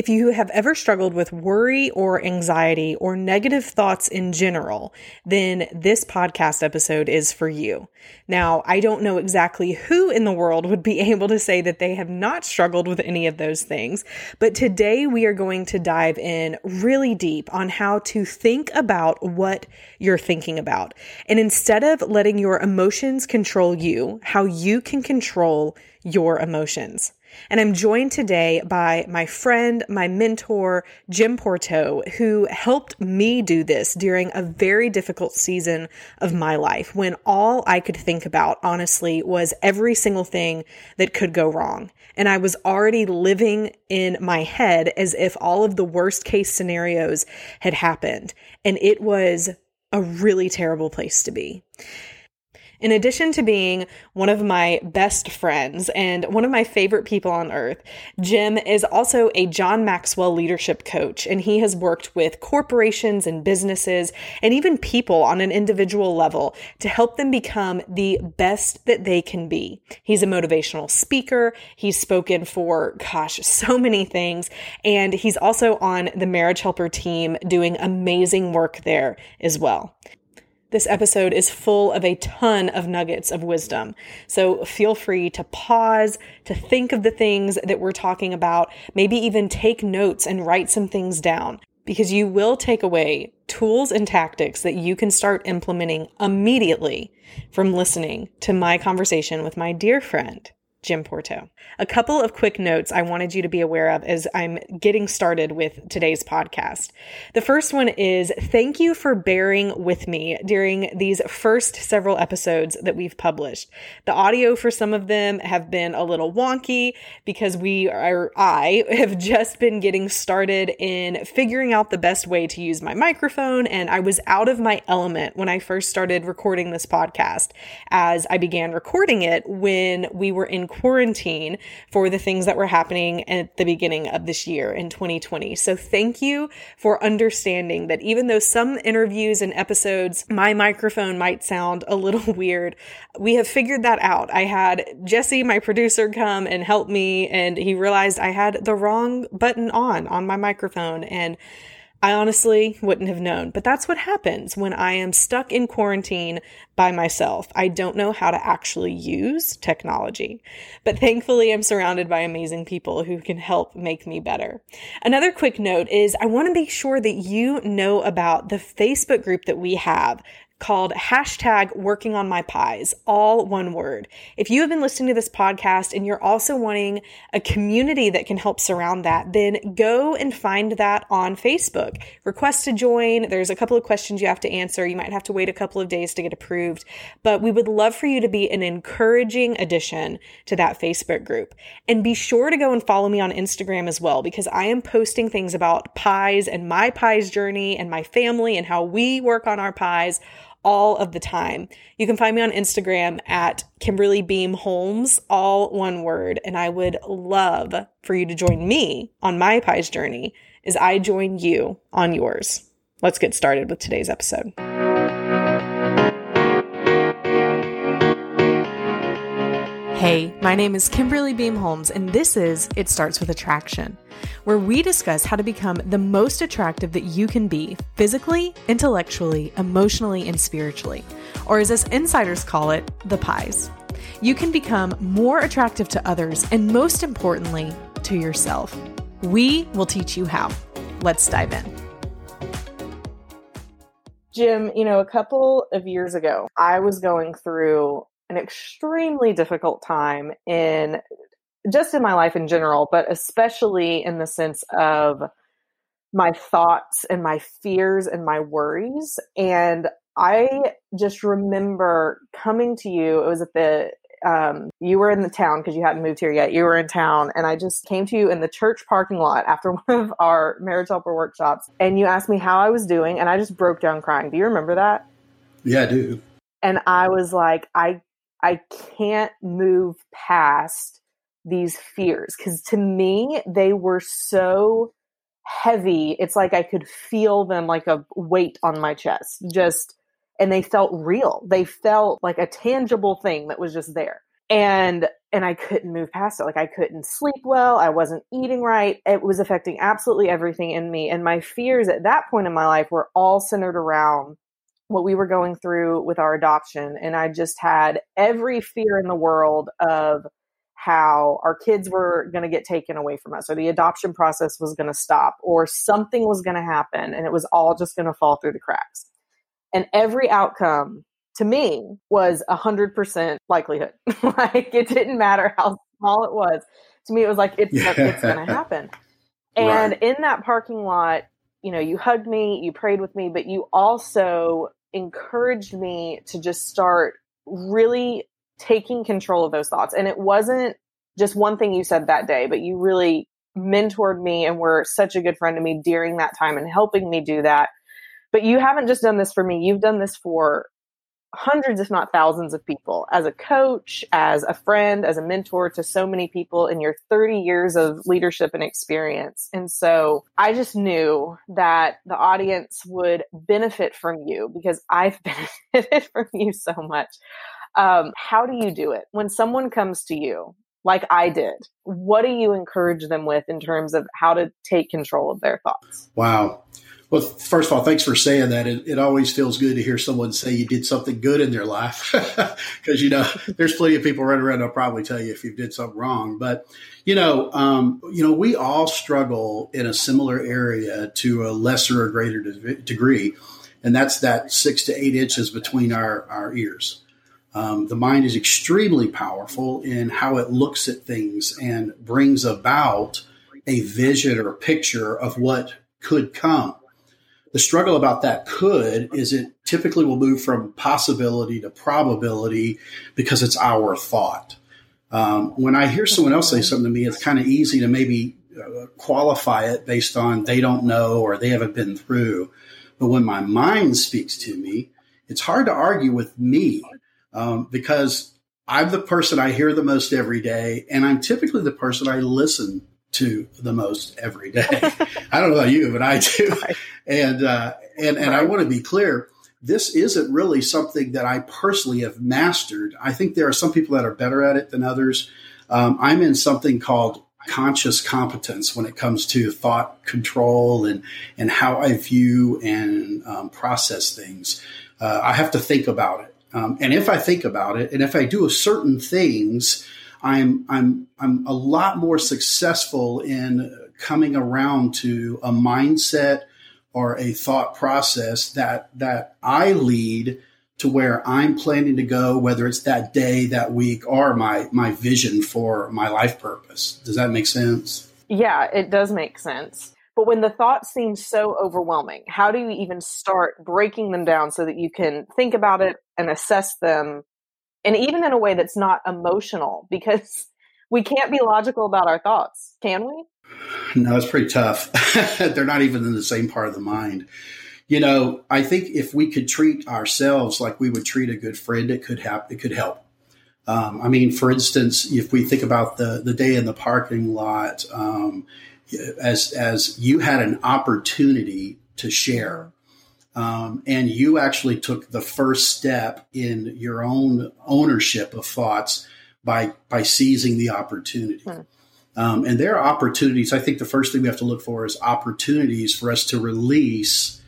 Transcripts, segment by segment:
If you have ever struggled with worry or anxiety or negative thoughts in general, then this podcast episode is for you. Now, I don't know exactly who in the world would be able to say that they have not struggled with any of those things, but today we are going to dive in really deep on how to think about what you're thinking about. And instead of letting your emotions control you, how you can control your emotions. And I'm joined today by my friend, my mentor, Jim Pourteau, who helped me do this during a very difficult season of my life when all I could think about, honestly, was every single thing that could go wrong. And I was already living in my head as if all of the worst case scenarios had happened. And it was a really terrible place to be. In addition to being one of my best friends and one of my favorite people on earth, Jim is also a John Maxwell leadership coach, and he has worked with corporations and businesses and even people on an individual level to help them become the best that they can be. He's a motivational speaker. He's spoken for, gosh, so many things. And he's also on the Marriage Helper team doing amazing work there as well. This episode is full of a ton of nuggets of wisdom. So feel free to pause, to think of the things that we're talking about, maybe even take notes and write some things down because you will take away tools and tactics that you can start implementing immediately from listening to my conversation with my dear friend, Jim Pourteau. A couple of quick notes I wanted you to be aware of as I'm getting started with today's podcast. The first one is thank you for bearing with me during these first several episodes that we've published. The audio for some of them have been a little wonky because we are, I have just been getting started in figuring out the best way to use my microphone. And I was out of my element when I first started recording this podcast as I began recording it when we were in quarantine for the things that were happening at the beginning of this year in 2020. So thank you for understanding that even though some interviews and episodes, my microphone might sound a little weird, we have figured that out. I had Jesse, my producer, come and help me, and he realized I had the wrong button on on my microphone. And I honestly wouldn't have known, but that's what happens when I am stuck in quarantine by myself. I don't know how to actually use technology, but thankfully I'm surrounded by amazing people who can help make me better. Another quick note is I want to make sure that you know about the Facebook group that we have called hashtag working on my pies, all one word. If you have been listening to this podcast and you're also wanting a community that can help surround that, then go and find that on Facebook. Request to join. There's a couple of questions you have to answer. You might have to wait a couple of days to get approved, but we would love for you to be an encouraging addition to that Facebook group. And be sure to go and follow me on Instagram as well, because I am posting things about pies and my pies journey and my family and how we work on our pies all of the time. You can find me on Instagram at Kimberly Beam Holmes, all one word. And I would love for you to join me on my pies journey as I join you on yours. Let's get started with today's episode. Hey, my name is Kimberly Beam Holmes, and this is It Starts with Attraction, where we discuss how to become the most attractive that you can be physically, intellectually, emotionally, and spiritually, or as us insiders call it, the pies. You can become more attractive to others and, most importantly, to yourself. We will teach you how. Let's dive in. Jim, you know, a couple of years ago, I was going through an extremely difficult time in just in my life in general, but especially in the sense of my thoughts and my fears and my worries. And I just remember coming to you, it was at the um, you were in the town because you hadn't moved here yet. You were in town, and I just came to you in the church parking lot after one of our marriage helper workshops, and you asked me how I was doing, and I just broke down crying. Do you remember that? Yeah, I do. And I was like, I I can't move past these fears because to me they were so heavy. It's like I could feel them like a weight on my chest. Just and they felt real. They felt like a tangible thing that was just there. And and I couldn't move past it. Like I couldn't sleep well. I wasn't eating right. It was affecting absolutely everything in me. And my fears at that point in my life were all centered around what we were going through with our adoption. And I just had every fear in the world of how our kids were going to get taken away from us or the adoption process was going to stop or something was going to happen and it was all just going to fall through the cracks. And every outcome to me was a hundred percent likelihood. like it didn't matter how small it was. To me, it was like it's yeah. it's going to happen. And right. in that parking lot, you know, you hugged me, you prayed with me, but you also encouraged me to just start really taking control of those thoughts. And it wasn't just one thing you said that day, but you really mentored me and were such a good friend to me during that time and helping me do that. But you haven't just done this for me, you've done this for hundreds, if not thousands of people as a coach, as a friend, as a mentor to so many people in your 30 years of leadership and experience. And so I just knew that the audience would benefit from you because I've benefited from you so much. Um, how do you do it when someone comes to you? Like I did. What do you encourage them with in terms of how to take control of their thoughts? Wow. Well, first of all, thanks for saying that. It, it, always feels good to hear someone say you did something good in their life, because you know there's plenty of people running around. They'll probably tell you if you did something wrong. But you know, um, you know, we all struggle in a similar area to a lesser or greater de- degree, and that's that six to eight inches between our our ears. Um, the mind is extremely powerful in how it looks at things and brings about a vision or a picture of what could come the struggle about that could is it typically will move from possibility to probability because it's our thought. Um, when I hear someone else say something to me, it's kind of easy to maybe uh, qualify it based on they don't know or they haven't been through. But when my mind speaks to me, it's hard to argue with me um, because I'm the person I hear the most every day, and I'm typically the person I listen to the most every day. I don't know about you, but I do. And uh, and and I want to be clear. This isn't really something that I personally have mastered. I think there are some people that are better at it than others. Um, I'm in something called conscious competence when it comes to thought control and and how I view and um, process things. Uh, I have to think about it, um, and if I think about it, and if I do certain things I'm I'm I'm a lot more successful in coming around to a mindset or a thought process that that I lead to where I'm planning to go, whether it's that day, that week, or my my vision for my life purpose. Does that make sense? Yeah, it does make sense. But when the thoughts seem so overwhelming, how do you even start breaking them down so that you can think about it and assess them and even in a way that's not emotional because we can't be logical about our thoughts, can we? No, it's pretty tough. They're not even in the same part of the mind. You know, I think if we could treat ourselves like we would treat a good friend, it could help. It could help. Um, I mean, for instance, if we think about the the day in the parking lot, um, as as you had an opportunity to share, um, and you actually took the first step in your own ownership of thoughts by by seizing the opportunity. Hmm. Um, and there are opportunities. I think the first thing we have to look for is opportunities for us to release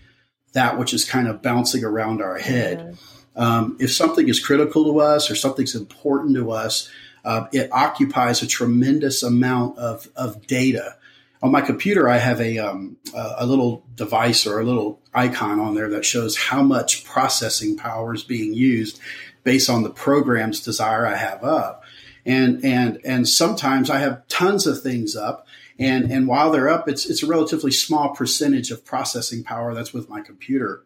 that which is kind of bouncing around our head. Um, if something is critical to us or something's important to us, uh, it occupies a tremendous amount of, of data on my computer, I have a um, a little device or a little icon on there that shows how much processing power is being used based on the program's desire I have up. And and and sometimes I have tons of things up, and and while they're up, it's it's a relatively small percentage of processing power that's with my computer.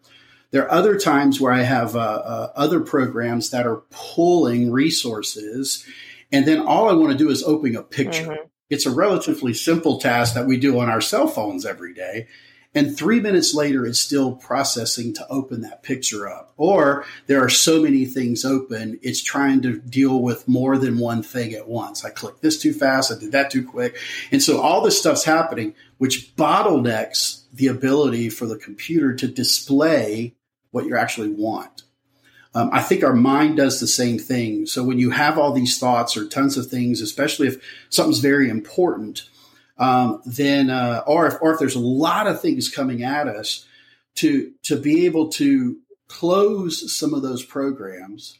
There are other times where I have uh, uh, other programs that are pulling resources, and then all I want to do is open a picture. Mm-hmm. It's a relatively simple task that we do on our cell phones every day. And three minutes later, it's still processing to open that picture up. Or there are so many things open, it's trying to deal with more than one thing at once. I clicked this too fast, I did that too quick. And so all this stuff's happening, which bottlenecks the ability for the computer to display what you actually want. Um, I think our mind does the same thing. So when you have all these thoughts or tons of things, especially if something's very important, um, then uh, or if or if there's a lot of things coming at us, to to be able to close some of those programs,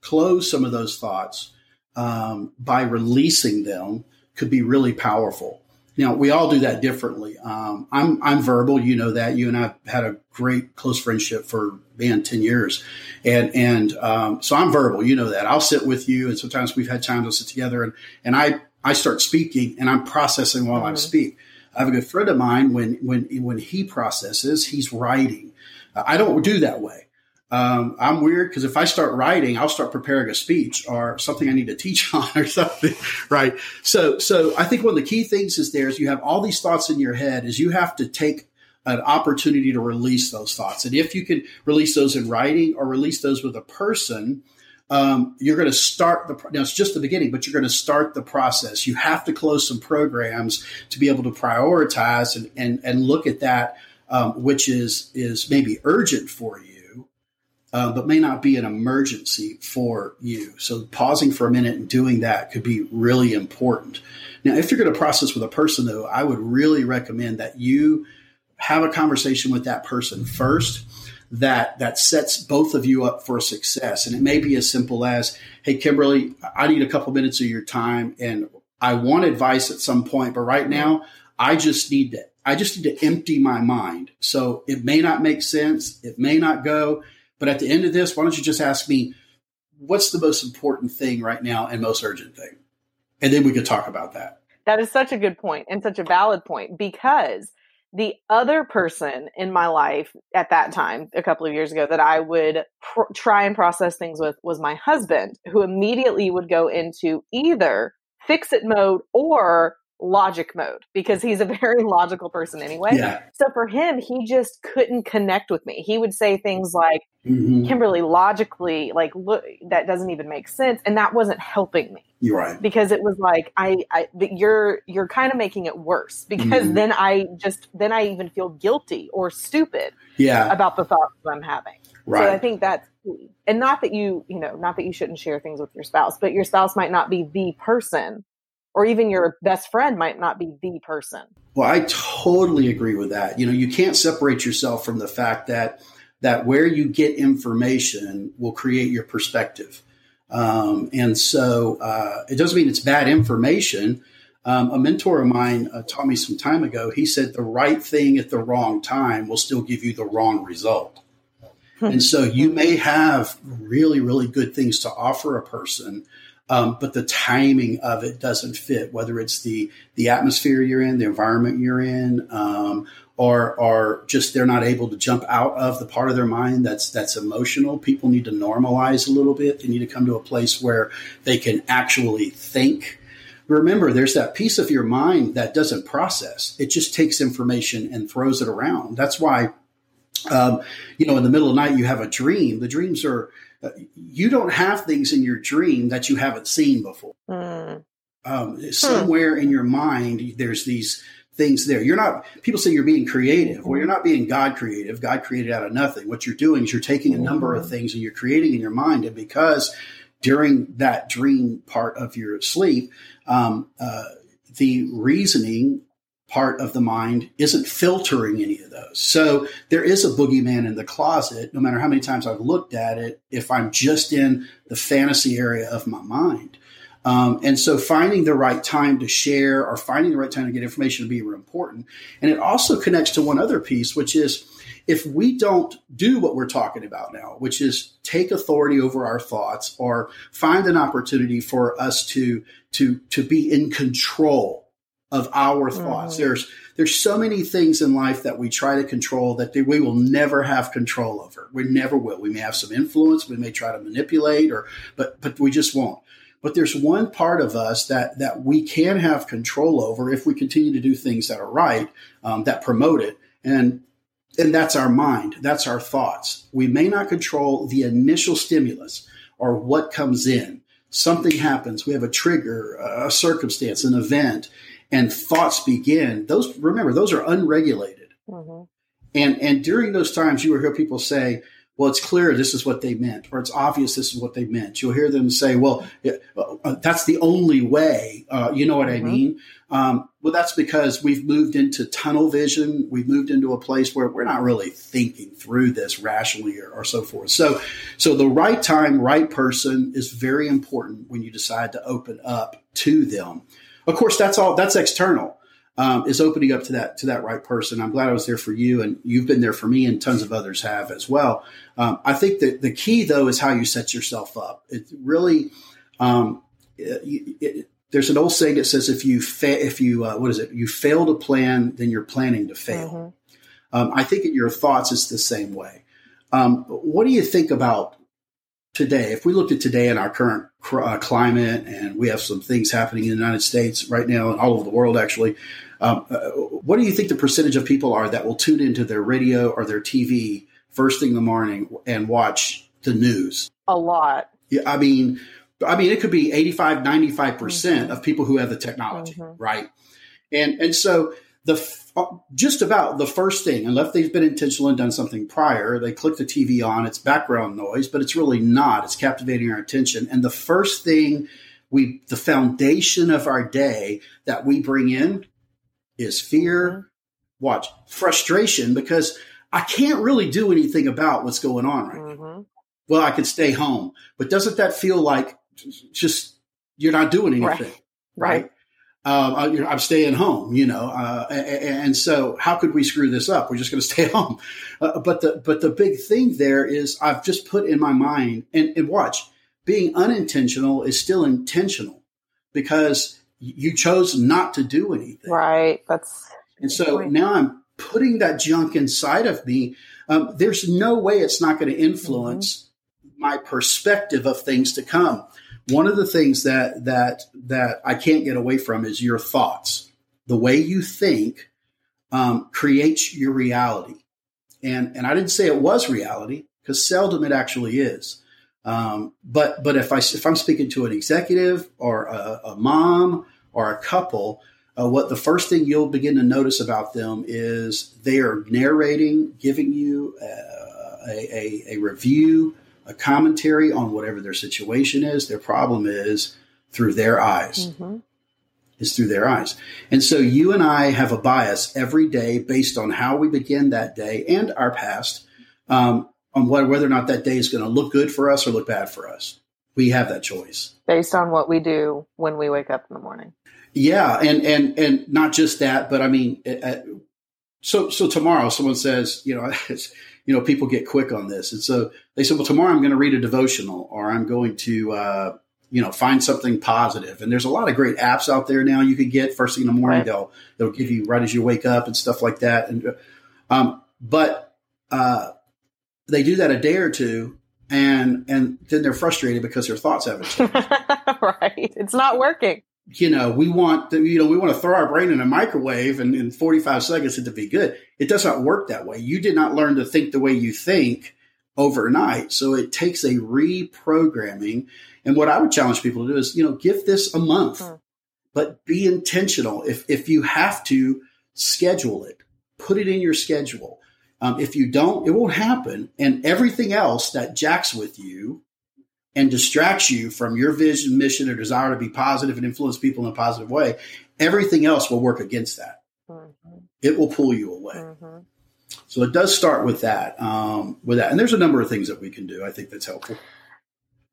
close some of those thoughts um, by releasing them could be really powerful. Now we all do that differently. Um, I'm I'm verbal, you know that. You and I've had a great close friendship for man ten years, and and um, so I'm verbal, you know that. I'll sit with you, and sometimes we've had times to sit together, and and I I start speaking and I'm processing while mm-hmm. I speak. I have a good friend of mine when when when he processes, he's writing. Uh, I don't do that way. Um, I'm weird because if I start writing, I'll start preparing a speech or something I need to teach on or something, right? So, so I think one of the key things is there is you have all these thoughts in your head is you have to take an opportunity to release those thoughts. And if you can release those in writing or release those with a person, um, you're going to start the now it's just the beginning but you're going to start the process. You have to close some programs to be able to prioritize and and, and look at that um, which is is maybe urgent for you uh, but may not be an emergency for you. So pausing for a minute and doing that could be really important. Now if you're going to process with a person though i would really recommend that you have a conversation with that person first that that sets both of you up for success. And it may be as simple as, "Hey, Kimberly, I need a couple minutes of your time, and I want advice at some point, but right now, I just need to I just need to empty my mind. So it may not make sense, it may not go, but at the end of this, why don't you just ask me what's the most important thing right now and most urgent thing, and then we could talk about that." That is such a good point and such a valid point because the other person in my life at that time, a couple of years ago, that I would pr- try and process things with was my husband, who immediately would go into either fix it mode or logic mode because he's a very logical person anyway. Yeah. So for him, he just couldn't connect with me. He would say things like, mm-hmm. Kimberly, logically, like, look, that doesn't even make sense. And that wasn't helping me. You're right. Because it was like, I, I you're, you're kind of making it worse because mm-hmm. then I just, then I even feel guilty or stupid yeah. about the thoughts that I'm having. Right. So I think that's, and not that you, you know, not that you shouldn't share things with your spouse, but your spouse might not be the person or even your best friend might not be the person. Well, I totally agree with that. You know, you can't separate yourself from the fact that that where you get information will create your perspective. Um, and so uh, it doesn't mean it's bad information. Um, a mentor of mine uh, taught me some time ago. He said the right thing at the wrong time will still give you the wrong result. Hmm. and so you may have really, really good things to offer a person, um, but the timing of it doesn't fit. Whether it's the the atmosphere you're in, the environment you're in, um, or or just they're not able to jump out of the part of their mind that's that's emotional. People need to normalize a little bit. They need to come to a place where they can actually think. Remember, there's that piece of your mind that doesn't process. It just takes information and throws it around. That's why, um, you know, in the middle of the night you have a dream. The dreams are you don't have things in your dream that you haven't seen before. Mm. Um, somewhere hmm. in your mind, there's these things there. You're not, people say you're being creative. Well, you're not being God creative. God created out of nothing. What you're doing is you're taking a number of hmm. things and you're creating in your mind. And because during that dream part of your sleep, um, uh, the reasoning part of the mind isn't filtering any of those. So there is a boogeyman in the closet, no matter how many times I've looked at it, if I'm just in the fantasy area of my mind. Um, and so finding the right time to share or finding the right time to get information will be really important. And it also connects to one other piece, which is if we don't do what we're talking about now, which is take authority over our thoughts or find an opportunity for us to, to, to be in control of our thoughts. Mm-hmm. There's there's so many things in life that we try to control that we will never have control over. We never will. We may have some influence, we may try to manipulate or but but we just won't. But there's one part of us that that we can have control over if we continue to do things that are right, um, that promote it, and and that's our mind. That's our thoughts. We may not control the initial stimulus or what comes in. Something happens. We have a trigger, a circumstance, an event, and thoughts begin. Those remember those are unregulated. Mm-hmm. And and during those times, you will hear people say, well, it's clear this is what they meant, or it's obvious this is what they meant. You'll hear them say, well, uh, that's the only way. Uh, you know what mm-hmm. I mean? Um, well, that's because we've moved into tunnel vision. We've moved into a place where we're not really thinking through this rationally or, or so forth. So, so the right time, right person is very important when you decide to open up to them. Of course, that's all, that's external um, is opening up to that to that right person. I'm glad I was there for you, and you've been there for me, and tons of others have as well. Um, I think that the key though is how you set yourself up. It really um, it, it, there's an old saying that says if you fa- if you uh, what is it you fail to plan, then you're planning to fail. Mm-hmm. Um, I think in your thoughts it's the same way. Um, what do you think about today? If we looked at today in our current uh, climate, and we have some things happening in the United States right now and all over the world actually um, uh, what do you think the percentage of people are that will tune into their radio or their TV first thing in the morning and watch the news? A lot. Yeah, I mean, I mean, it could be 85, 95% mm hmm of people who have the technology, mm-hmm. right? And, and so the, uh, just about the first thing, unless they've been intentional and done something prior, they click the TV on, it's background noise, but it's really not. It's captivating our attention. And the first thing we, the foundation of our day that we bring in is fear. Mm-hmm. Watch frustration because I can't really do anything about what's going on right mm-hmm. now. Well, I could stay home, but doesn't that feel like just you're not doing anything, right? right? Um, I, I'm staying home, you know, uh, and, and, so how could we screw this up? We're just going to stay home. Uh, but the but the big thing there is I've just put in my mind and, and watch being unintentional is still intentional because you chose not to do anything. Right. That's and so point. now I'm putting that junk inside of me. Um, there's no way it's not going to influence mm-hmm. my perspective of things to come. One of the things that that that I can't get away from is your thoughts. The way you think um, creates your reality, and and I didn't say it was reality because seldom it actually is. Um, but but if I if I'm speaking to an executive or a, a mom or a couple, uh, what the first thing you'll begin to notice about them is they are narrating, giving you uh, a, a, a review, a commentary on whatever their situation is. Their problem is through their eyes. Mm-hmm. Is through their eyes. And so you and I have a bias every day based on how we begin that day and our past. Um, on what, whether or not that day is going to look good for us or look bad for us. We have that choice based on what we do when we wake up in the morning. Yeah, and and and not just that, but I mean, uh, so so tomorrow someone says, you know, you know, people get quick on this, and so they said, well, tomorrow I'm going to read a devotional, or I'm going to, uh, you know, find something positive. And there's a lot of great apps out there now you could get first thing in the morning. Right. They'll they'll give you right as you wake up and stuff like that. And um, but uh, they do that a day or two and and then they're frustrated because their thoughts haven't changed. right. It's not working. You know, we want to, you know, we want to throw our brain in a microwave and in 45 seconds it to be good. It does not work that way. You did not learn to think the way you think overnight. So it takes a reprogramming. And what I would challenge people to do is, you know, give this a month, hmm. but be intentional. If if you have to schedule it, put it in your schedule um, if you don't, it won't happen. And everything else that jacks with you and distracts you from your vision, mission, or desire to be positive and influence people in a positive way, everything else will work against that. Mm-hmm. It will pull you away. Mm-hmm. So it does start with that. Um, with that, and there's a number of things that we can do. I think that's helpful.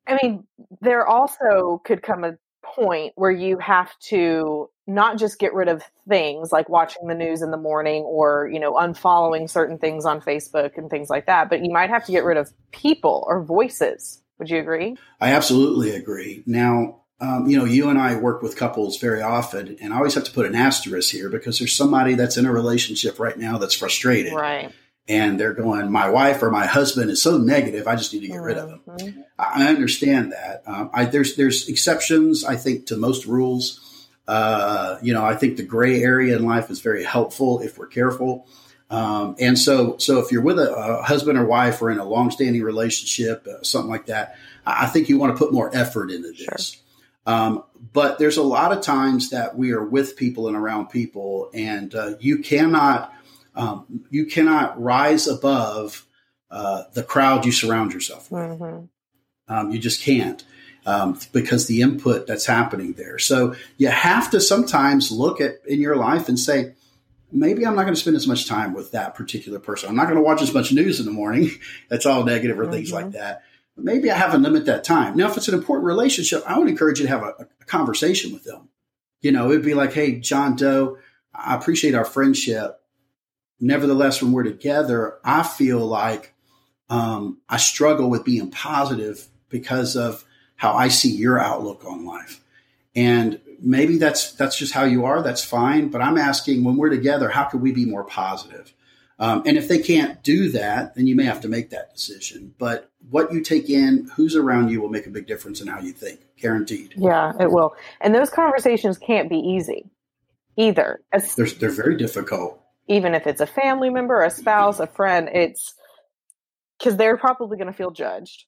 I mean, there also could come a point where you have to not just get rid of things like watching the news in the morning or you know unfollowing certain things on facebook and things like that but you might have to get rid of people or voices would you agree i absolutely agree now um, you know, you and I work with couples very often, and I always have to put an asterisk here because there's somebody that's in a relationship right now that's frustrated. Right. And they're going, my wife or my husband is so negative, I just need to get rid of him. Mm-hmm. I understand that. Um, I, there's there's exceptions, I think, to most rules. Uh, you know, I think the gray area in life is very helpful if we're careful. Um, and so, so if you're with a, a, husband or wife or in a long-standing relationship, uh, something like that, I think you want to put more effort into this. Sure. Um, but there's a lot of times that we are with people and around people, and uh, you cannot um, you cannot rise above uh, the crowd you surround yourself with. Mm-hmm. Um, you just can't um, because the input that's happening there. So you have to sometimes look at in your life and say, maybe I'm not going to spend as much time with that particular person. I'm not going to watch as much news in the morning. that's all negative or mm-hmm. things like that maybe I have to limit that time. Now, if it's an important relationship, I would encourage you to have a, a conversation with them. You know, it'd be like, hey, John Doe, I appreciate our friendship. Nevertheless, when we're together, I feel like um, I struggle with being positive because of how I see your outlook on life. And maybe that's that's just how you are. That's fine. But I'm asking when we're together, how can we be more positive? Um, and if they can't do that, then you may have to make that decision. But what you take in, who's around you will make a big difference in how you think, guaranteed. Yeah, it will. And those conversations can't be easy either. They're, they're very difficult. Even if it's a family member, a spouse, a friend, it's because they're probably going to feel judged,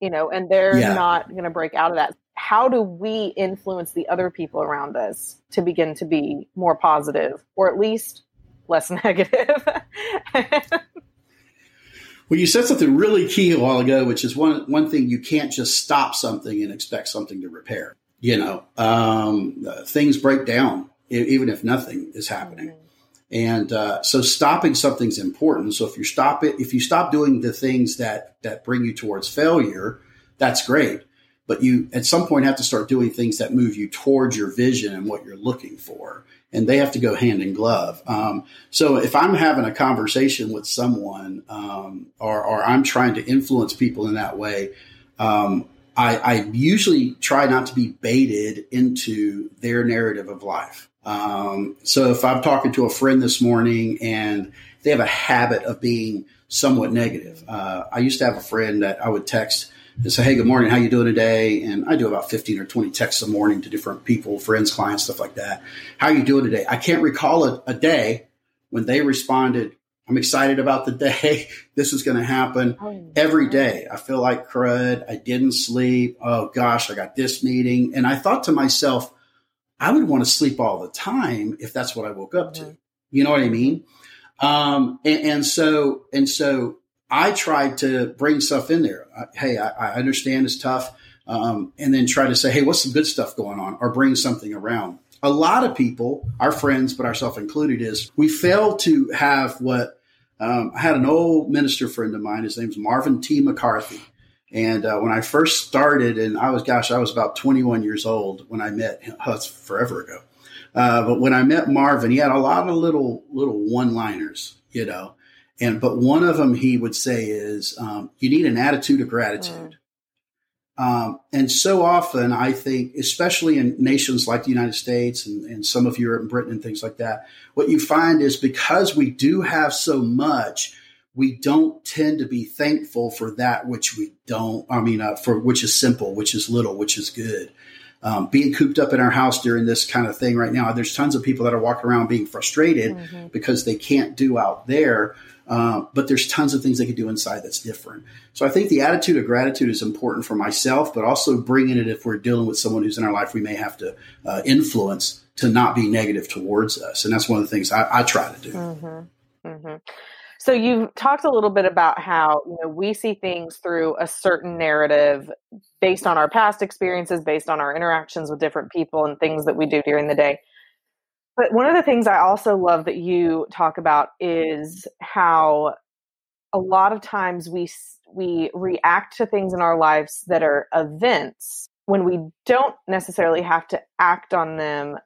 you know, and they're yeah. not going to break out of that. How do we influence the other people around us to begin to be more positive or at least less negative. well, you said something really key a while ago, which is one one thing you can't just stop something and expect something to repair. You know, um, uh, things break down even if nothing is happening. Mm-hmm. And uh, so stopping something's important. So if you stop it, if you stop doing the things that that bring you towards failure, that's great. But you at some point have to start doing things that move you towards your vision and what you're looking for and they have to go hand in glove. Um, so if I'm having a conversation with someone, um, or, or, I'm trying to influence people in that way, um, I, I, usually try not to be baited into their narrative of life. Um, so if I'm talking to a friend this morning and they have a habit of being somewhat negative, uh, I used to have a friend that I would text and say, "Hey, good morning. How you doing today?" And I do about fifteen or twenty texts a morning to different people, friends, clients, stuff like that. How you doing today? I can't recall a, a day when they responded. I'm excited about the day. this is going to happen oh, every day. I feel like crud. I didn't sleep. Oh gosh, I got this meeting, and I thought to myself, I would want to sleep all the time if that's what I woke up to. You know what I mean? Um, and, and so and so I tried to bring stuff in there. hey, I, I, understand it's tough. Um, and then try to say, hey, what's some good stuff going on or bring something around. A lot of people, our friends, but ourselves included, is we fail to have what um, I had an old minister friend of mine. His name's Marvin T. McCarthy. And uh, when I first started, and I was, gosh, I was about 21 years old when I met him. Oh, that's forever ago. Uh, but when I met Marvin, he had a lot of little little one liners, you know. And but one of them he would say is um, you need an attitude of gratitude. Mm. Um, and so often, I think, especially in nations like the United States and, and, some of Europe and Britain and things like that, what you find is because we do have so much, we don't tend to be thankful for that which we don't. I mean, uh, for which is simple, which is little, which is good. Um, being cooped up in our house during this kind of thing right now, there's tons of people that are walking around being frustrated mm-hmm. because they can't do out there uh, but there's tons of things they could do inside that's different. So I think the attitude of gratitude is important for myself, but also bringing it if we're dealing with someone who's in our life we may have to uh, influence to not be negative towards us. And that's one of the things I, I try to do. Mm-hmm. Mm-hmm. So you've talked a little bit about how you know we see things through a certain narrative based on our past experiences, based on our interactions with different people and things that we do during the day. But one of the things I also love that you talk about is how a lot of times we we react to things in our lives that are events when we don't necessarily have to act on them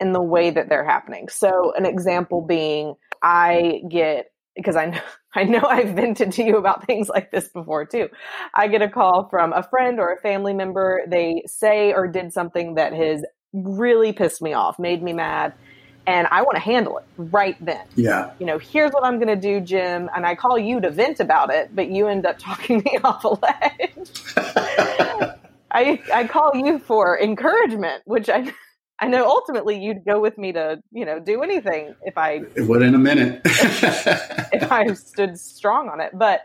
in the way that they're happening. So an example being I get because I know I know I've vented to you about things like this before too. I get a call from a friend or a family member. They say or did something that has really pissed me off, made me mad, and I want to handle it right then. Yeah. You know, here's what I'm going to do, Jim, and I call you to vent about it, but you end up talking me off a ledge. I I call you for encouragement, which I I know ultimately you'd go with me to, you know, do anything if I It would in a minute. if I stood strong on it. But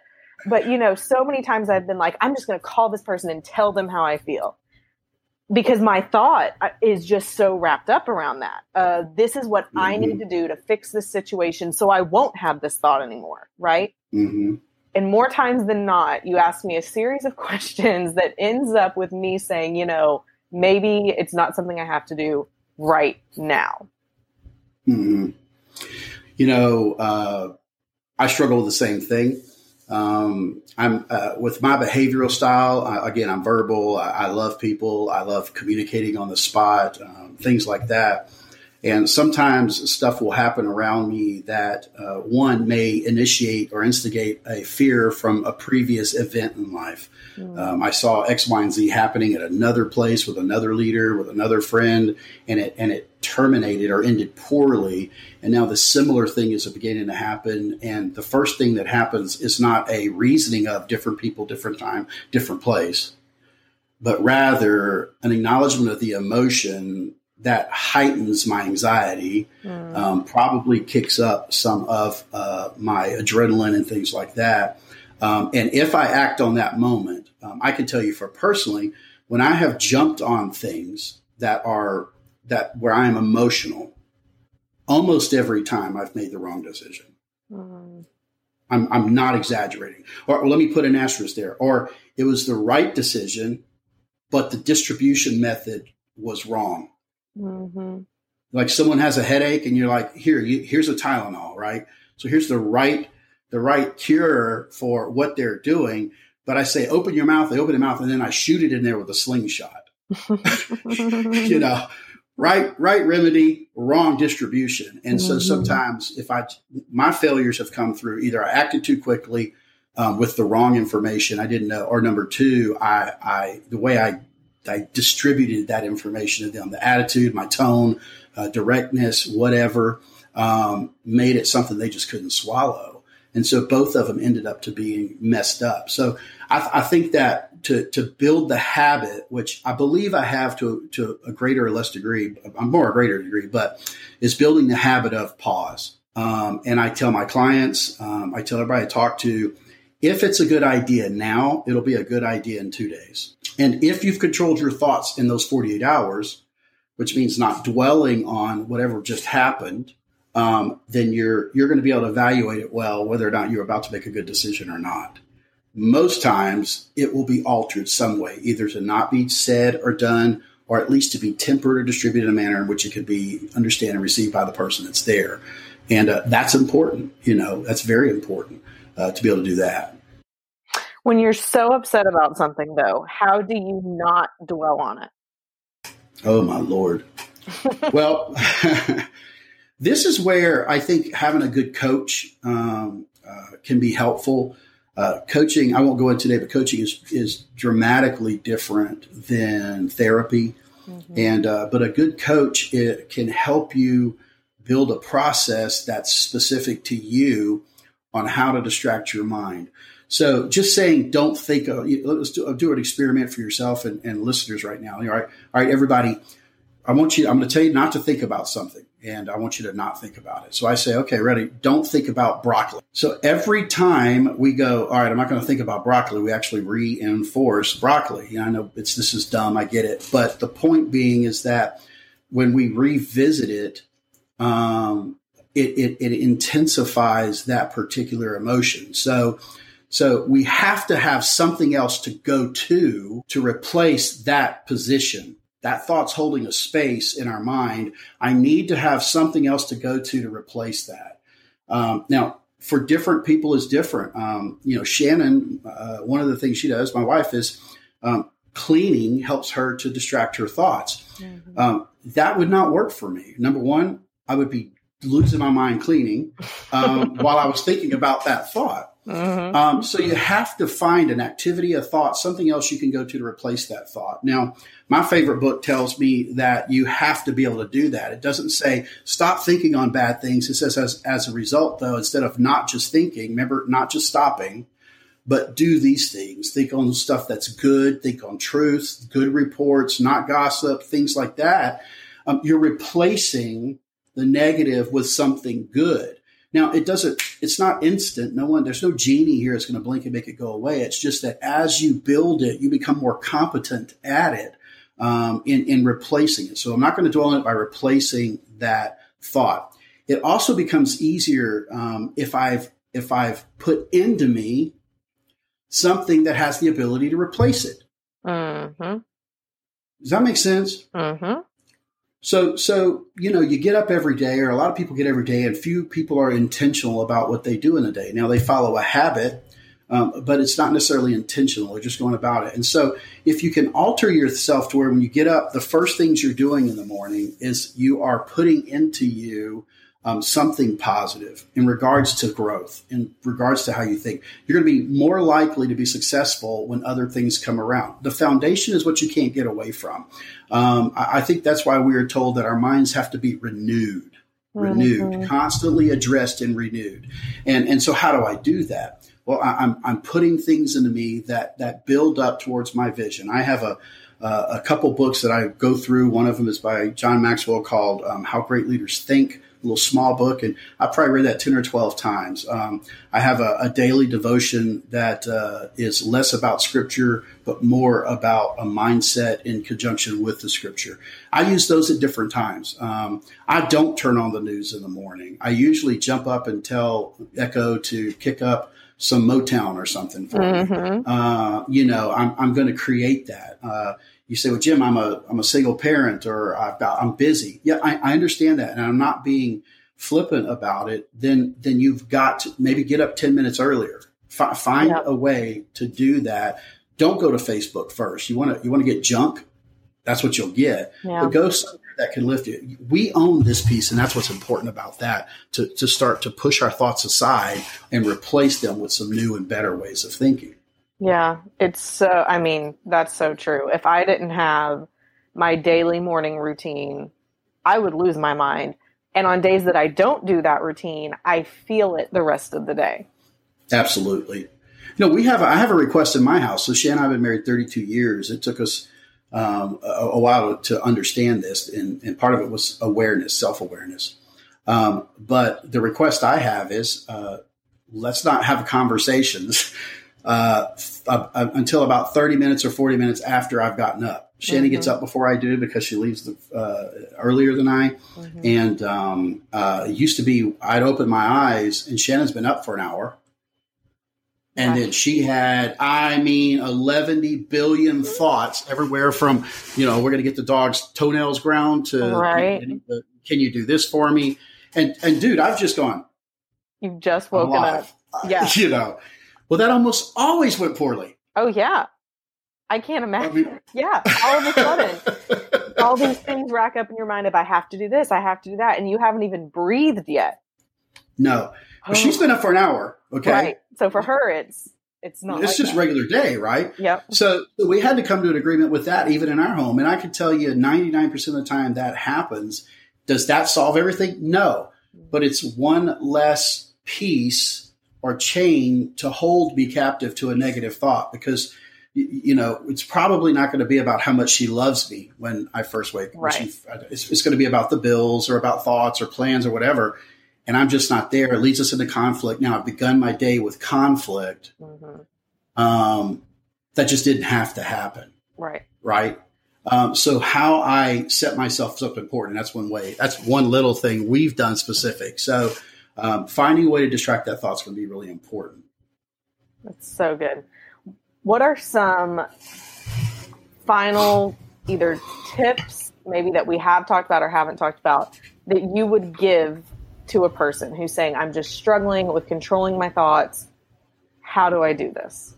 but you know, so many times I've been like, I'm just going to call this person and tell them how I feel. Because my thought uh, is just so wrapped up around that. Uh, this is what mm-hmm. I need to do to fix this situation so I won't have this thought anymore, right? Mm-hmm. And more times than not, you ask me a series of questions that ends up with me saying, you know, maybe it's not something I have to do right now. Mm-hmm. You know, uh, I struggle with the same thing. Um, I'm uh, with my behavioral style. I, again, I'm verbal. I, I, love people. I love communicating on the spot, um, things like that. And sometimes stuff will happen around me that uh, one may initiate or instigate a fear from a previous event in life. Mm. Um, I saw X, Y, and Z happening at another place with another leader, with another friend, and it and it terminated or ended poorly. And now the similar thing is beginning to happen. And the first thing that happens is not a reasoning of different people, different time, different place, but rather an acknowledgement of the emotion that heightens my anxiety, mm. um, probably kicks up some of uh, my adrenaline and things like that. Um, and if I act on that moment, um, I can tell you for personally, when I have jumped on things that are that where I am emotional, almost every time I've made the wrong decision. Mm. I'm, I'm not exaggerating. Or, or let me put an asterisk there. Or it was the right decision, but the distribution method was wrong. Mm-hmm. Like someone has a headache, and you're like, "Here, you, here's a Tylenol, right? So here's the right the right cure for what they're doing." But I say, "Open your mouth." They open their mouth, and then I shoot it in there with a slingshot. you know, right right remedy, wrong distribution. And mm-hmm. so sometimes, if I my failures have come through either I acted too quickly. Um, with the wrong information, I didn't know, or number two, I, I the way I I distributed that information to them. The attitude, my tone, uh, directness, whatever, um, made it something they just couldn't swallow. And so both of them ended up to being messed up. So I, th- I think that to, to build the habit, which I believe I have to, to a greater or less degree, I'm more a greater degree, but is building the habit of pause. Um, and I tell my clients, um, I tell everybody I talk to, if it's a good idea now, it'll be a good idea in two days. And if you've controlled your thoughts in those 48 hours, which means not dwelling on whatever just happened, um, then you're you're going to be able to evaluate it well whether or not you're about to make a good decision or not. Most times, it will be altered some way, either to not be said or done, or at least to be tempered or distributed in a manner in which it could be understood and received by the person that's there. And uh, that's important. You know, that's very important uh, to be able to do that. When you're so upset about something, though, how do you not dwell on it? Oh, my Lord. well, this is where I think having a good coach um, uh, can be helpful. Uh, coaching, I won't go into today, but coaching is, is dramatically different than therapy. Mm-hmm. And uh, but a good coach it can help you build a process that's specific to you on how to distract your mind. So just saying, don't think of, let's do, do an experiment for yourself and, and listeners right now. All right. All right, everybody. I want you, I'm going to tell you not to think about something and I want you to not think about it. So I say, okay, ready. Don't think about broccoli. So every time we go, all right, I'm not going to think about broccoli. We actually reinforce broccoli. You know, I know it's, this is dumb. I get it. But the point being is that when we revisit it, um, it, it, it intensifies that particular emotion. So, so we have to have something else to go to to replace that position. That thought's holding a space in our mind. I need to have something else to go to to replace that. Um, now, for different people is different. Um, you know, Shannon, uh, one of the things she does, my wife, is um, cleaning helps her to distract her thoughts. Mm-hmm. Um, that would not work for me. Number one, I would be losing my mind cleaning um, while I was thinking about that thought. Mm-hmm. Um, so you have to find an activity, a thought, something else you can go to to replace that thought. Now, my favorite book tells me that you have to be able to do that. It doesn't say stop thinking on bad things. It says as, as a result, though, instead of not just thinking, remember, not just stopping, but do these things. Think on the stuff that's good. Think on truth, good reports, not gossip, things like that. Um, you're replacing the negative with something good. Now, it doesn't, it's not instant. No one, there's no genie here that's going to blink and make it go away. It's just that as you build it, you become more competent at it um, in, in replacing it. So I'm not going to dwell on it by replacing that thought. It also becomes easier um, if I've if I've put into me something that has the ability to replace it. Mm-hmm. Does that make sense? Mm-hmm. So, so you know, you get up every day, or a lot of people get every day, and few people are intentional about what they do in a day. Now, they follow a habit, um, but it's not necessarily intentional. They're just going about it. And so, if you can alter yourself to where when you get up, the first things you're doing in the morning is you are putting into you um, something positive in regards to growth, in regards to how you think. You're going to be more likely to be successful when other things come around. The foundation is what you can't get away from. Um, I, I, think that's why we are told that our minds have to be renewed, renewed, mm-hmm. constantly addressed and renewed. And and so how do I do that? Well, I, I'm I'm putting things into me that that build up towards my vision. I have a uh, a couple books that I go through. One of them is by John Maxwell called um, How Great Leaders Think A little small book, and I probably read that ten or twelve times. Um, I have a, a, daily devotion that uh, is less about scripture, but more about a mindset in conjunction with the scripture. I use those at different times. Um, I don't turn on the news in the morning. I usually jump up and tell Echo to kick up some Motown or something for mm-hmm. me. Uh, you know, I'm, I'm going to create that. Uh, you say, well, Jim, I'm a, I'm a single parent or I've got, I'm busy. Yeah, I, I understand that. And I'm not being flippant about it. Then, then you've got to maybe get up 10 minutes earlier. F- find yeah. a way to do that. Don't go to Facebook first. You want to, you want to get junk. That's what you'll get. Yeah. But go somewhere that can lift you. We own this piece, and that's what's important about that to, to start to push our thoughts aside and replace them with some new and better ways of thinking. Yeah, it's so, I mean, that's so true. If I didn't have my daily morning routine, I would lose my mind. And on days that I don't do that routine, I feel it the rest of the day. Absolutely. Know, we have, I have a request in my house. So Shan and I have been married 32 years. It took us um, a, a, while to understand this. And, and, part of it was awareness, self awareness. Um, but the request I have is uh, let's not have conversations uh, uh, until about 30 minutes or 40 minutes after I've gotten up. Shannon mm-hmm. gets up before I do because she leaves the, uh, earlier than I. Mm-hmm. And um, uh, it used to be I'd open my eyes and Shannon's been up for an hour. And then she had, I mean, 11 billion thoughts everywhere from, you know, we're going to get the dog's toenails ground to, right. can you do this for me? And, and dude, I've just gone. You've just woken up. Yeah. you know, well, that almost always went poorly. Oh yeah, I can't imagine. I mean, yeah, all of a sudden, all these things rack up in your mind. If I have to do this, I have to do that, and you haven't even breathed yet. No, oh. she's been up for an hour. Okay, right. So for her, it's it's not. It's like just that. regular day, right? Yep. So we had to come to an agreement with that, even in our home. And I can tell you, ninety nine percent of the time that happens. Does that solve everything? No, but it's one less piece or chain to hold me captive to a negative thought because you know it's probably not going to be about how much she loves me when I first wake. Right. She, it's, it's, going to be about the bills or about thoughts or plans or whatever, and I'm just not there. It leads us into conflict. Now I've begun my day with conflict. Mm-hmm. Um, that just didn't have to happen. Right. Right. Um, so how I set myself up important. That's one way. That's one little thing we've done specific. So um, finding a way to distract that thought is going to be really important. That's so good. What are some final either tips, maybe that we have talked about or haven't talked about, that you would give to a person who's saying, I'm just struggling with controlling my thoughts? How do I do this?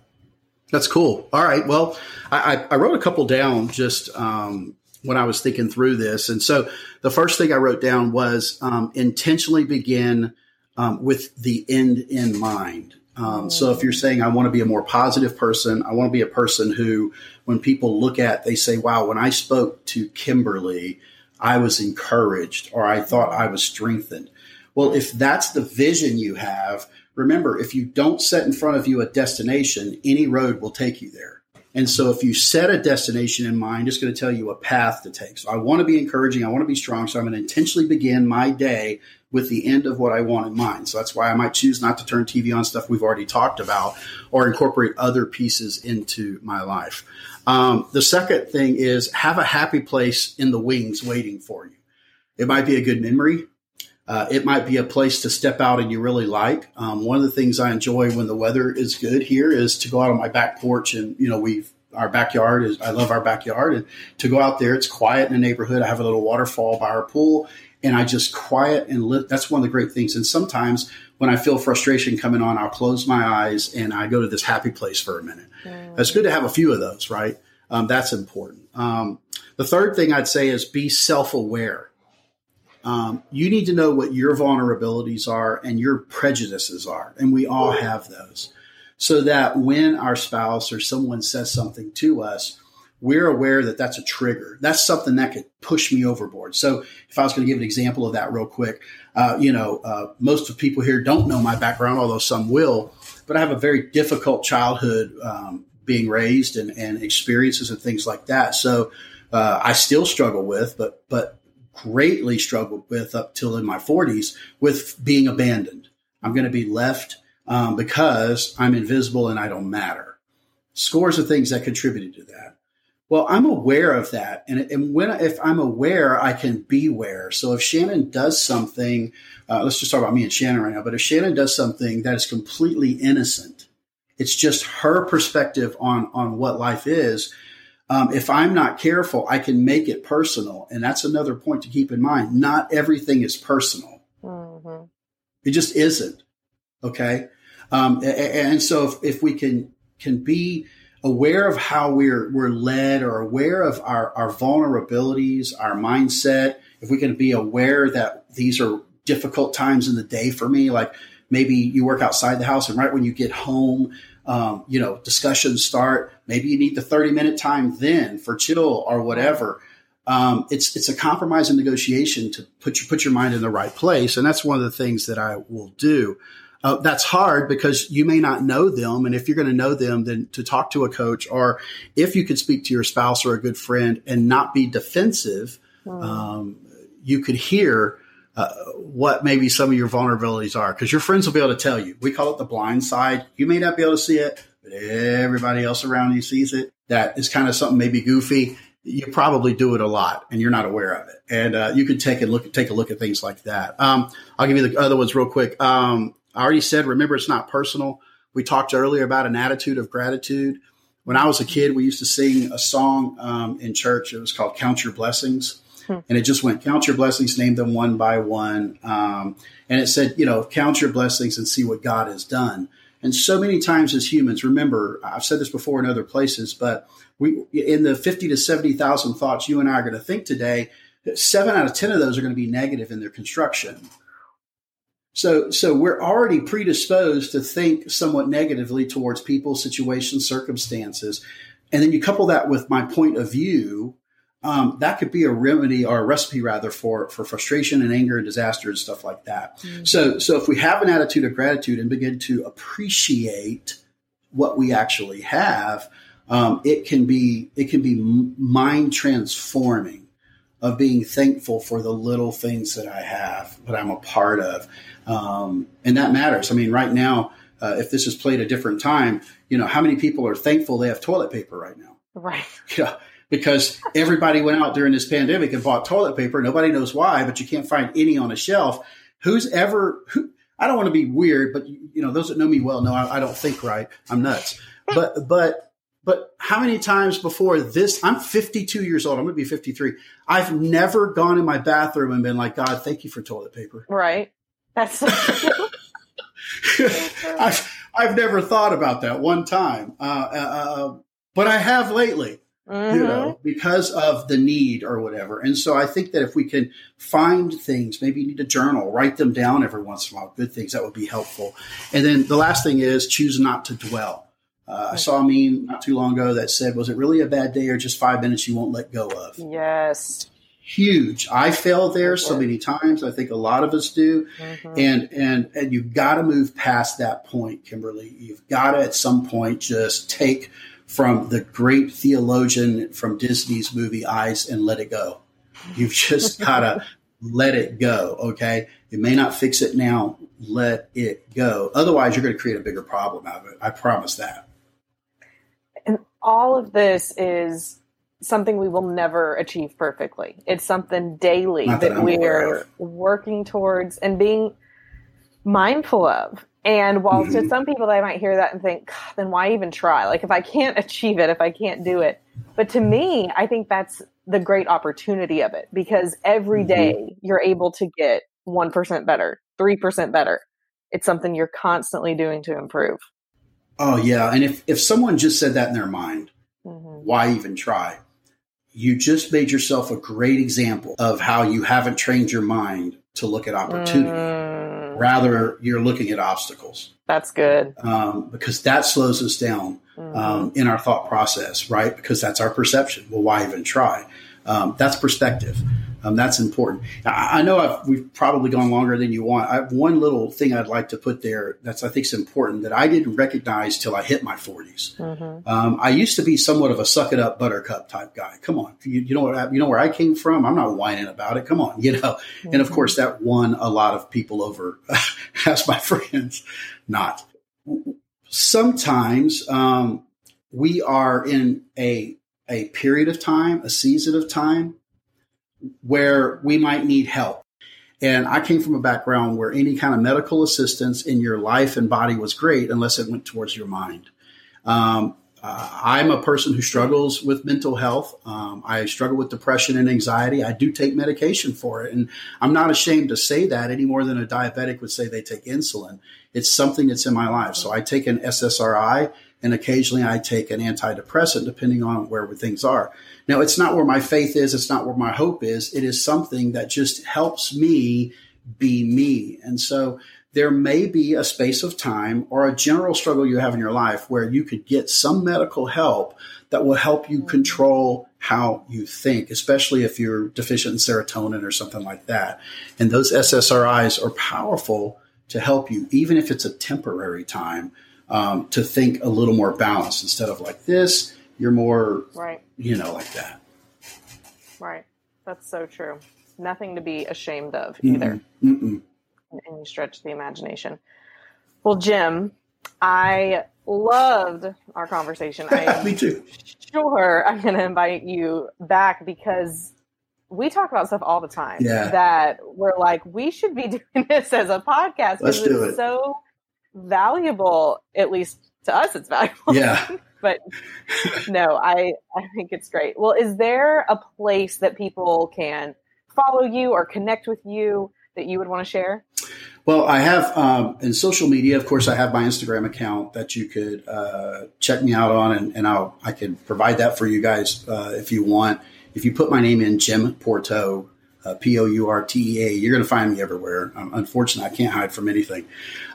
That's cool. All right. Well, I, I wrote a couple down just um, when I was thinking through this. And so the first thing I wrote down was um, intentionally begin um, with the end in mind. Um, so if you're saying I want to be a more positive person, I want to be a person who, when people look at, they say, "Wow, when I spoke to Kimberly, I was encouraged, or I thought I was strengthened." Well, if that's the vision you have, remember, if you don't set in front of you a destination, any road will take you there. And so if you set a destination in mind, it's going to tell you a path to take. So I want to be encouraging. I want to be strong. So I'm going to intentionally begin my day with the end of what I want in mind. So that's why I might choose not to turn TV on stuff we've already talked about or incorporate other pieces into my life. Um, the second thing is have a happy place in the wings waiting for you. It might be a good memory. Uh, it might be a place to step out and you really like. Um, one of the things I enjoy when the weather is good here is to go out on my back porch and, you know, we've, our backyard is, I love our backyard and to go out there, it's quiet in the neighborhood. I have a little waterfall by our pool and I just quiet and live. That's one of the great things. And sometimes when I feel frustration coming on, I'll close my eyes and I go to this happy place for a minute. Mm. It's good to have a few of those, right? Um, that's important. Um, the third thing I'd say is be self aware. Um, you need to know what your vulnerabilities are and your prejudices are. And we all have those. So that when our spouse or someone says something to us, we're aware that that's a trigger. That's something that could push me overboard. So if I was going to give an example of that real quick, uh, you know, uh, most of people here don't know my background, although some will, but I have a very difficult childhood um, being raised and, and, experiences and things like that. So uh, I still struggle with, but but greatly struggled with up till in my 40s with being abandoned. I'm going to be left um, because I'm invisible and I don't matter. Scores of things that contributed to that. Well, I'm aware of that, and, and when if I'm aware, I can beware. So if Shannon does something, uh, let's just talk about me and Shannon right now. But if Shannon does something that is completely innocent, it's just her perspective on on what life is. Um, if I'm not careful, I can make it personal, and that's another point to keep in mind. Not everything is personal; mm-hmm. it just isn't. Okay, um, and, and, so if, if we can can be aware of how we're we're led or aware of our, our vulnerabilities, our mindset, if we can be aware that these are difficult times in the day for me, like maybe you work outside the house and right when you get home, um, you know, discussions start. Maybe you need the 30 minute time then for chill or whatever. Um, it's it's a compromise and negotiation to put your put your mind in the right place, and that's one of the things that I will do. Uh, that's hard because you may not know them. And if you're going to know them, then to talk to a coach or if you could speak to your spouse or a good friend and not be defensive, mm. um, you could hear uh, what maybe some of your vulnerabilities are because your friends will be able to tell you. We call it the blind side. You may not be able to see it, but everybody else around you sees it. That is kind of something maybe goofy. You probably do it a lot and you're not aware of it. And uh, you could take a look, take a look at things like that. Um, I'll give you the other ones real quick. Um, I already said, remember, it's not personal. We talked earlier about an attitude of gratitude. When I was a kid, we used to sing a song um, in church. It was called Count Your Blessings. Hmm. And it just went, Count your blessings, name them one by one. Um, and it said, you know, count your blessings and see what God has done. And so many times as humans, remember, I've said this before in other places, but we, in the 50 to 70,000 thoughts you and I are going to think today, seven out of 10 of those are going to be negative in their construction. So, so we're already predisposed to think somewhat negatively towards people, situations, circumstances. And then you couple that with my point of view, um, that could be a remedy or a recipe rather for, for frustration and anger and disaster and stuff like that. Mm-hmm. So, so if we have an attitude of gratitude and begin to appreciate what we actually have, um, it can be, it can be mind transforming of being thankful for the little things that I have, that I'm a part of. Um, and that matters. I mean, right now, uh, if this is played a different time, you know, how many people are thankful they have toilet paper right now? Right. Yeah. Because everybody went out during this pandemic and bought toilet paper. Nobody knows why, but you can't find any on a shelf. Who's ever, who, I don't want to be weird, but you know, those that know me well know I, I don't think right. I'm nuts. But, but, but how many times before this? I'm 52 years old. I'm going to be 53. I've never gone in my bathroom and been like, God, thank you for toilet paper. Right. That's so I've, I've never thought about that one time, uh, uh, uh, but I have lately. mm-hmm. you know, because of the need or whatever. And so I think that if we can find things, maybe you need a journal, write them down every once in a while, good things, that would be helpful. And then the last thing is choose not to dwell. Uh, I saw a meme not too long ago that said, "Was it really a bad day or just five minutes you won't let go of?" Yes, huge. I fail there so many times. I think a lot of us do, mm-hmm. and and and you've got to move past that point, Kimberly. You've got to at some point just take from the great theologian from Disney's movie Eyes and let it go. You've just got to let it go. Okay. You may not fix it now. Let it go. Otherwise, you're going to create a bigger problem out of it. I promise that. All of this is something we will never achieve perfectly. It's something daily that, that we're working towards and being mindful of. And while mm-hmm. to some people they might hear that and think, then why even try? Like if I can't achieve it, if I can't do it. But to me, I think that's the great opportunity of it because every day mm-hmm. you're able to get 1% better, 3% better. It's something you're constantly doing to improve. Oh yeah, and if if someone just said that in their mind, mm-hmm. why even try? You just made yourself a great example of how you haven't trained your mind to look at opportunity. Mm Rather, you're looking at obstacles. That's good. Um, because that slows us down mm-hmm. um, in our thought process, right? Because that's our perception. Well, why even try? Um, that's perspective. Um, that's important. I, I know I've, we've probably gone longer than you want. I have one little thing I'd like to put there that's I think is important that I didn't recognize till I hit my 40s. Mm-hmm. Um, I used to be somewhat of a suck it up buttercup type guy. Come on, you, you know what you know where I came from. I'm not whining about it. Come on, you know. Mm-hmm. And of course, that won a lot of people over as my friends. Not sometimes um, we are in a a period of time, a season of time where we might need help. And I came from a background where any kind of medical assistance in your life and body was great unless it went towards your mind. Um, uh, I'm a person who struggles with mental health. Um, I struggle with depression and anxiety. I do take medication for it. And I'm not ashamed to say that any more than a diabetic would say they take insulin. It's something that's in my life. So I take an SSRI and occasionally I take an antidepressant depending on where things are. Now, it's not where my faith is, it's not where my hope is. It is something that just helps me be me. And so there may be a space of time or a general struggle you have in your life where you could get some medical help that will help you control how you think, especially if you're deficient in serotonin or something like that. And those SSRIs are powerful to help you, even if it's a temporary time um, to think a little more balanced instead of like this. You're more, right? You know, like that. Right. That's so true. Nothing to be ashamed of either. Mm-mm. Mm-mm. And you stretch the imagination. Well, Jim, I loved our conversation. I Me too. Sure, I'm going to invite you back because we talk about stuff all the time. Yeah. That we're like, we should be doing this as a podcast. Let's do it. So valuable, at least to us, it's valuable. Yeah. but no, I, I think it's great. Well, is there a place that people can follow you or connect with you that you would want to share? Well, I have um, in social media, of course, I have my Instagram account that you could uh, check me out on, and, and I'll, I can provide that for you guys uh, if you want. If you put my name in, Jim Pourteau, uh, P O U R T E A, you're going to find me everywhere. Um, unfortunately, I can't hide from anything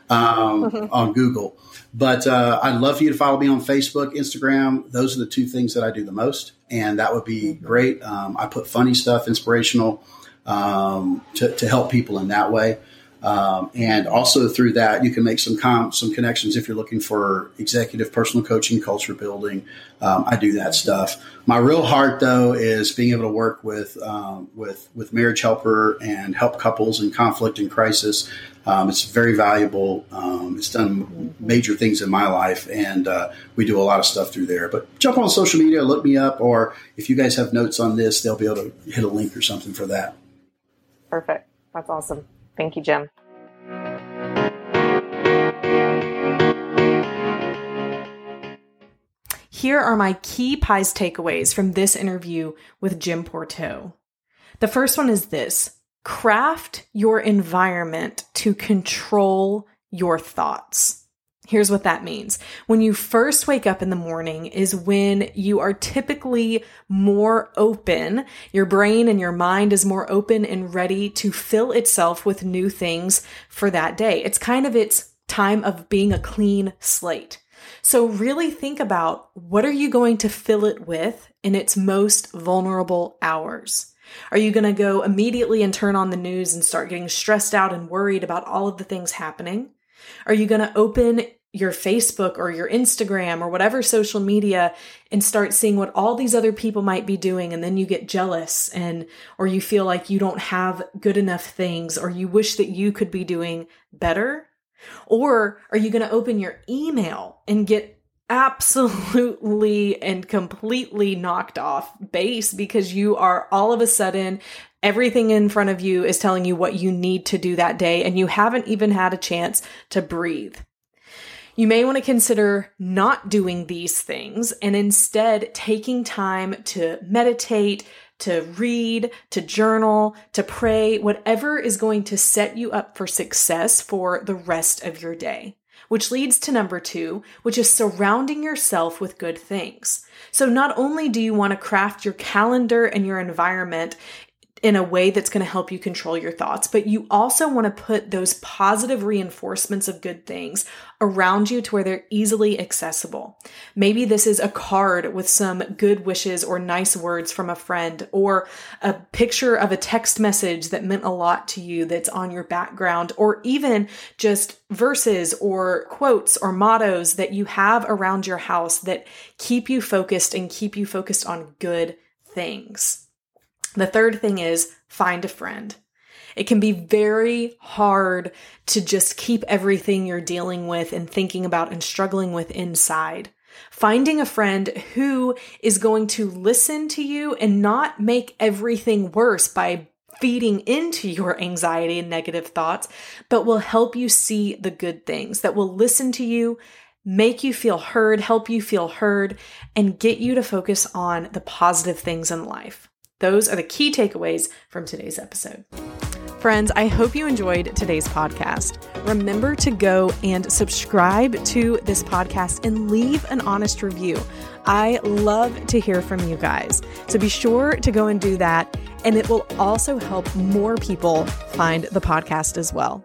um, on Google. But uh, I'd love for you to follow me on Facebook, Instagram. Those are the two things that I do the most, and that would be mm-hmm. great. Um, I put funny stuff, inspirational, um, to, to help people in that way. Um, and also through that, you can make some com- some connections if you're looking for executive personal coaching, culture building. Um, I do that stuff. My real heart, though, is being able to work with um, with with Marriage Helper and help couples in conflict and crisis. Um, it's very valuable. Um, it's done major things in my life, and uh, we do a lot of stuff through there. But jump on social media, look me up, or if you guys have notes on this, they'll be able to hit a link or something for that. Perfect. That's awesome. Thank you, Jim. Here are my key pies takeaways from this interview with Jim Pourteau. The first one is this craft your environment to control your thoughts. Here's what that means. When you first wake up in the morning is when you are typically more open. Your brain and your mind is more open and ready to fill itself with new things for that day. It's kind of its time of being a clean slate. So really think about what are you going to fill it with in its most vulnerable hours? Are you going to go immediately and turn on the news and start getting stressed out and worried about all of the things happening? Are you going to open your Facebook or your Instagram or whatever social media and start seeing what all these other people might be doing and then you get jealous and or you feel like you don't have good enough things or you wish that you could be doing better? Or are you going to open your email and get absolutely and completely knocked off base because you are all of a sudden everything in front of you is telling you what you need to do that day and you haven't even had a chance to breathe. You may want to consider not doing these things and instead taking time to meditate, to read, to journal, to pray, whatever is going to set you up for success for the rest of your day. Which leads to number two, which is surrounding yourself with good things. So not only do you want to craft your calendar and your environment in a way that's going to help you control your thoughts, but you also want to put those positive reinforcements of good things around you to where they're easily accessible. Maybe this is a card with some good wishes or nice words from a friend, or a picture of a text message that meant a lot to you that's on your background, or even just verses or quotes or mottos that you have around your house that keep you focused and keep you focused on good things. The third thing is find a friend. It can be very hard to just keep everything you're dealing with and thinking about and struggling with inside. Finding a friend who is going to listen to you and not make everything worse by feeding into your anxiety and negative thoughts, but will help you see the good things, that will listen to you, make you feel heard, help you feel heard, and get you to focus on the positive things in life. Those are the key takeaways from today's episode. Friends, I hope you enjoyed today's podcast. Remember to go and subscribe to this podcast and leave an honest review. I love to hear from you guys. So be sure to go and do that. And it will also help more people find the podcast as well.